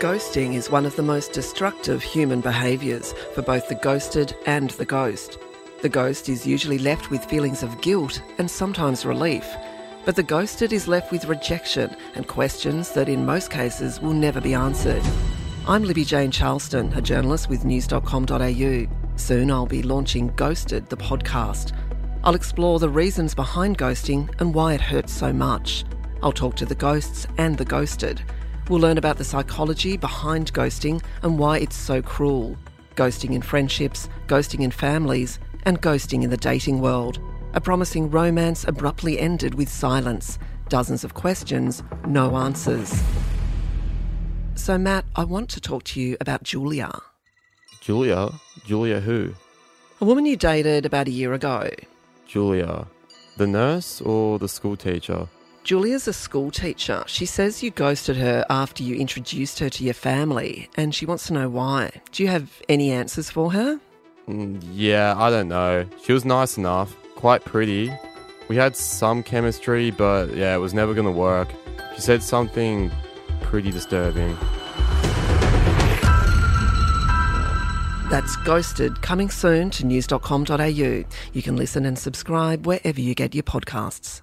Ghosting is one of the most destructive human behaviours for both the ghosted and the ghost. The ghost is usually left with feelings of guilt and sometimes relief, but the ghosted is left with rejection and questions that in most cases will never be answered. I'm Libby Jane Charleston, a journalist with news.com.au. Soon I'll be launching Ghosted, the podcast. I'll explore the reasons behind ghosting and why it hurts so much. I'll talk to the ghosts and the ghosted. We'll learn about the psychology behind ghosting and why it's so cruel. Ghosting in friendships, ghosting in families, and ghosting in the dating world. A promising romance abruptly ended with silence. Dozens of questions, no answers. So, Matt, I want to talk to you about Julia. Julia? Julia who? A woman you dated about a year ago. Julia. The nurse or the school teacher? Julia's a school teacher. She says you ghosted her after you introduced her to your family, and she wants to know why. Do you have any answers for her? Mm, yeah, I don't know. She was nice enough, quite pretty. We had some chemistry, but yeah, it was never gonna work. She said something pretty disturbing. That's Ghosted, coming soon to news.com.au. You can listen and subscribe wherever you get your podcasts.